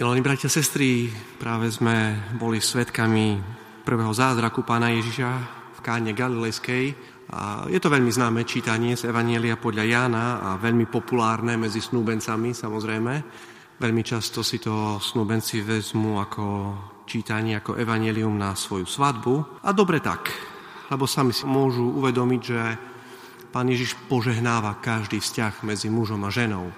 Milení bratia a sestry, práve sme boli svetkami prvého zázraku pána Ježiša v káne Galilejskej. A je to veľmi známe čítanie z Evanielia podľa Jána a veľmi populárne medzi snúbencami samozrejme. Veľmi často si to snúbenci vezmú ako čítanie, ako Evanielium na svoju svadbu. A dobre tak, lebo sami si môžu uvedomiť, že pán Ježiš požehnáva každý vzťah medzi mužom a ženou.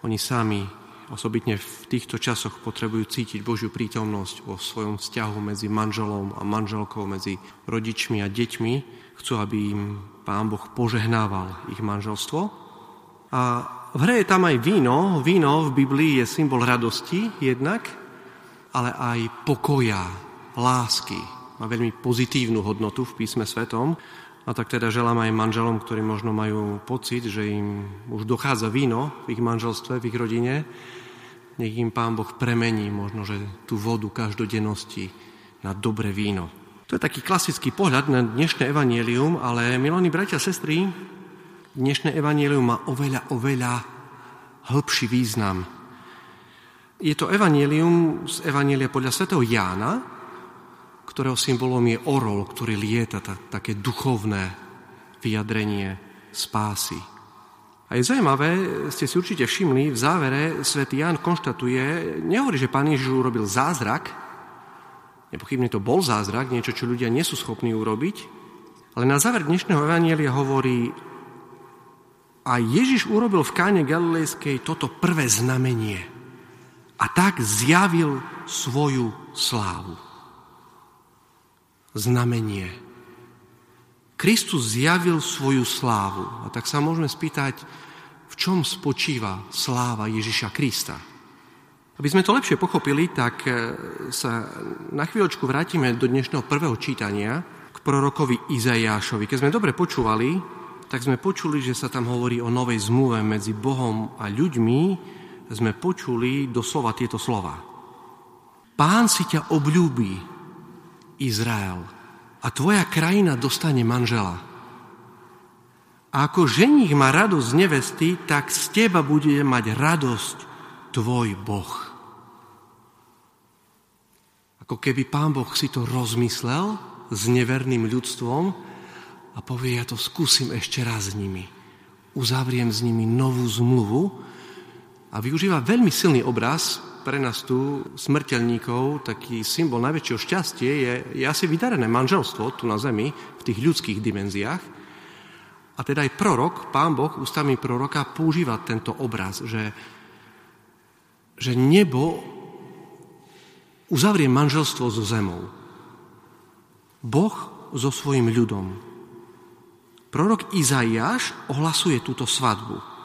Oni sami osobitne v týchto časoch potrebujú cítiť Božiu prítomnosť vo svojom vzťahu medzi manželom a manželkou, medzi rodičmi a deťmi. Chcú, aby im Pán Boh požehnával ich manželstvo. A v hre je tam aj víno. Víno v Biblii je symbol radosti jednak, ale aj pokoja, lásky. Má veľmi pozitívnu hodnotu v písme svetom. A tak teda želám aj manželom, ktorí možno majú pocit, že im už dochádza víno v ich manželstve, v ich rodine, nech im Pán Boh premení možno, že tú vodu každodennosti na dobré víno. To je taký klasický pohľad na dnešné evanielium, ale milení bratia a sestry, dnešné evanielium má oveľa, oveľa hĺbší význam. Je to evanielium z evanielia podľa svätého Jána, ktorého symbolom je orol, ktorý lieta, také duchovné vyjadrenie spásy. A je zaujímavé, ste si určite všimli, v závere svätý Ján konštatuje, nehovorí, že pán Ježiš urobil zázrak, nepochybne to bol zázrak, niečo, čo ľudia nie sú schopní urobiť, ale na záver dnešného evanielia hovorí, a Ježiš urobil v káne Galilejskej toto prvé znamenie a tak zjavil svoju slávu. Znamenie. Kristus zjavil svoju slávu. A tak sa môžeme spýtať, v čom spočíva sláva Ježiša Krista. Aby sme to lepšie pochopili, tak e, sa na chvíľočku vrátime do dnešného prvého čítania k prorokovi Izajášovi. Keď sme dobre počúvali, tak sme počuli, že sa tam hovorí o novej zmluve medzi Bohom a ľuďmi. Sme počuli doslova tieto slova. Pán si ťa obľúbi, Izrael, a tvoja krajina dostane manžela. A ako ženich má radosť z nevesty, tak z teba bude mať radosť tvoj Boh. Ako keby pán Boh si to rozmyslel s neverným ľudstvom a povie, ja to skúsim ešte raz s nimi. Uzavriem s nimi novú zmluvu a využíva veľmi silný obraz, pre nás tu, smrteľníkov, taký symbol najväčšieho šťastie je, je asi vydarené manželstvo tu na zemi, v tých ľudských dimenziách. A teda aj prorok, pán Boh, ústavný proroka, používa tento obraz, že, že nebo uzavrie manželstvo so zemou. Boh so svojim ľudom. Prorok Izaiáš ohlasuje túto svadbu.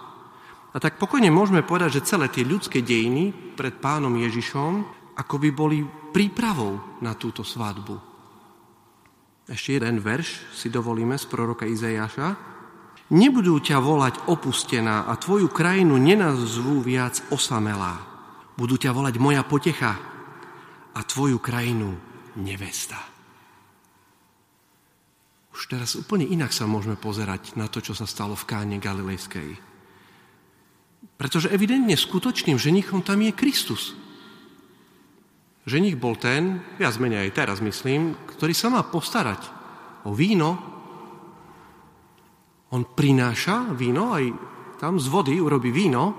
A tak pokojne môžeme povedať, že celé tie ľudské dejiny pred pánom Ježišom ako by boli prípravou na túto svadbu. Ešte jeden verš si dovolíme z proroka Izajaša. Nebudú ťa volať opustená a tvoju krajinu nenazvú viac osamelá. Budú ťa volať moja potecha a tvoju krajinu nevesta. Už teraz úplne inak sa môžeme pozerať na to, čo sa stalo v káne Galilejskej. Pretože evidentne skutočným ženichom tam je Kristus. Ženich bol ten, viac menej aj teraz myslím, ktorý sa má postarať o víno. On prináša víno, aj tam z vody urobí víno,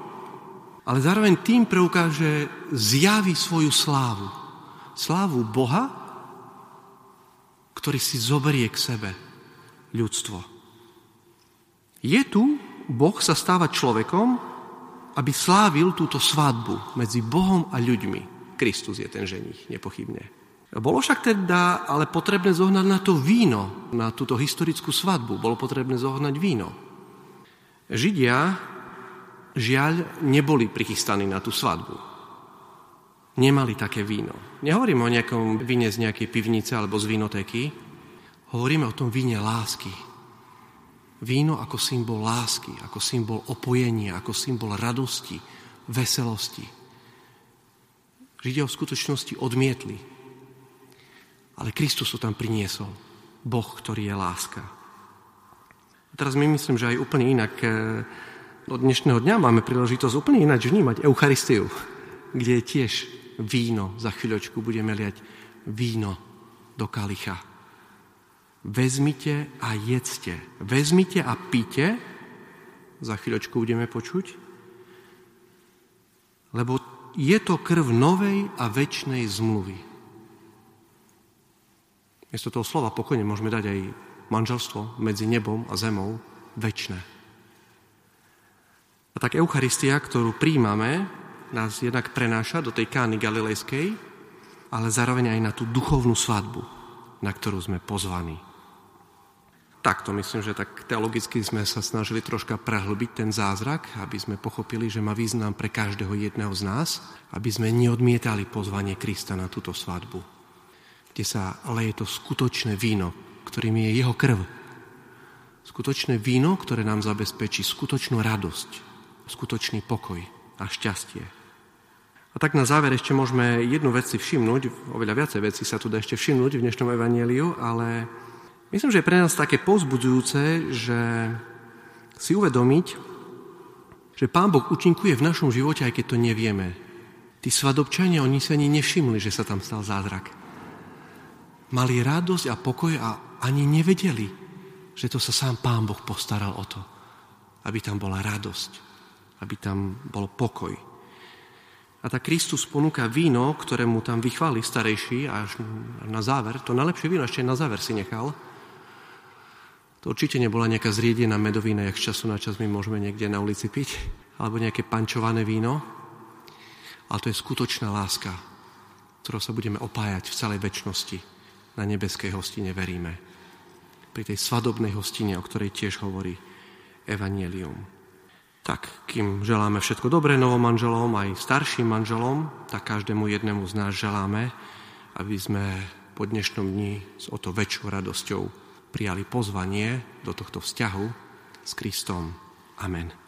ale zároveň tým preukáže, zjaví svoju slávu. Slávu Boha, ktorý si zoberie k sebe ľudstvo. Je tu, Boh sa stáva človekom, aby slávil túto svadbu medzi Bohom a ľuďmi. Kristus je ten ženich, nepochybne. Bolo však teda ale potrebné zohnať na to víno, na túto historickú svadbu. Bolo potrebné zohnať víno. Židia, žiaľ, neboli prichystaní na tú svadbu. Nemali také víno. Nehovoríme o nejakom víne z nejakej pivnice alebo z vínotéky. Hovoríme o tom víne lásky, Víno ako symbol lásky, ako symbol opojenia, ako symbol radosti, veselosti. Židia v skutočnosti odmietli. Ale Kristus to tam priniesol. Boh, ktorý je láska. Teraz my myslím, že aj úplne inak eh, od dnešného dňa máme príležitosť úplne ináč vnímať Eucharistiu. kde je tiež víno. Za chvíľočku budeme liať víno do kalicha. Vezmite a jedzte. Vezmite a pite. Za chvíľočku budeme počuť. Lebo je to krv novej a väčšnej zmluvy. Miesto toho slova pokojne môžeme dať aj manželstvo medzi nebom a zemou väčšné. A tak Eucharistia, ktorú príjmame, nás jednak prenáša do tej kány galilejskej, ale zároveň aj na tú duchovnú svadbu, na ktorú sme pozvaní. Takto myslím, že tak teologicky sme sa snažili troška prehlbiť ten zázrak, aby sme pochopili, že má význam pre každého jedného z nás, aby sme neodmietali pozvanie Krista na túto svadbu, kde sa leje to skutočné víno, ktorým je jeho krv. Skutočné víno, ktoré nám zabezpečí skutočnú radosť, skutočný pokoj a šťastie. A tak na záver ešte môžeme jednu vec si všimnúť, oveľa viacej veci sa tu dá ešte všimnúť v dnešnom evanieliu, ale myslím, že je pre nás také pozbudzujúce, že si uvedomiť, že Pán Boh účinkuje v našom živote, aj keď to nevieme. Tí svadobčania, oni sa ani nevšimli, že sa tam stal zázrak. Mali radosť a pokoj a ani nevedeli, že to sa sám Pán Boh postaral o to, aby tam bola radosť, aby tam bol pokoj. A tak Kristus ponúka víno, ktoré mu tam vychváli starejší až na záver. To najlepšie víno ešte na záver si nechal. To určite nebola nejaká zriedená medovina, jak času na čas my môžeme niekde na ulici piť, alebo nejaké pančované víno. Ale to je skutočná láska, ktorou sa budeme opájať v celej väčšnosti. Na nebeskej hostine veríme. Pri tej svadobnej hostine, o ktorej tiež hovorí Evangelium. Tak, kým želáme všetko dobré novom manželom, aj starším manželom, tak každému jednému z nás želáme, aby sme po dnešnom dni s o to väčšou radosťou prijali pozvanie do tohto vzťahu s Kristom. Amen.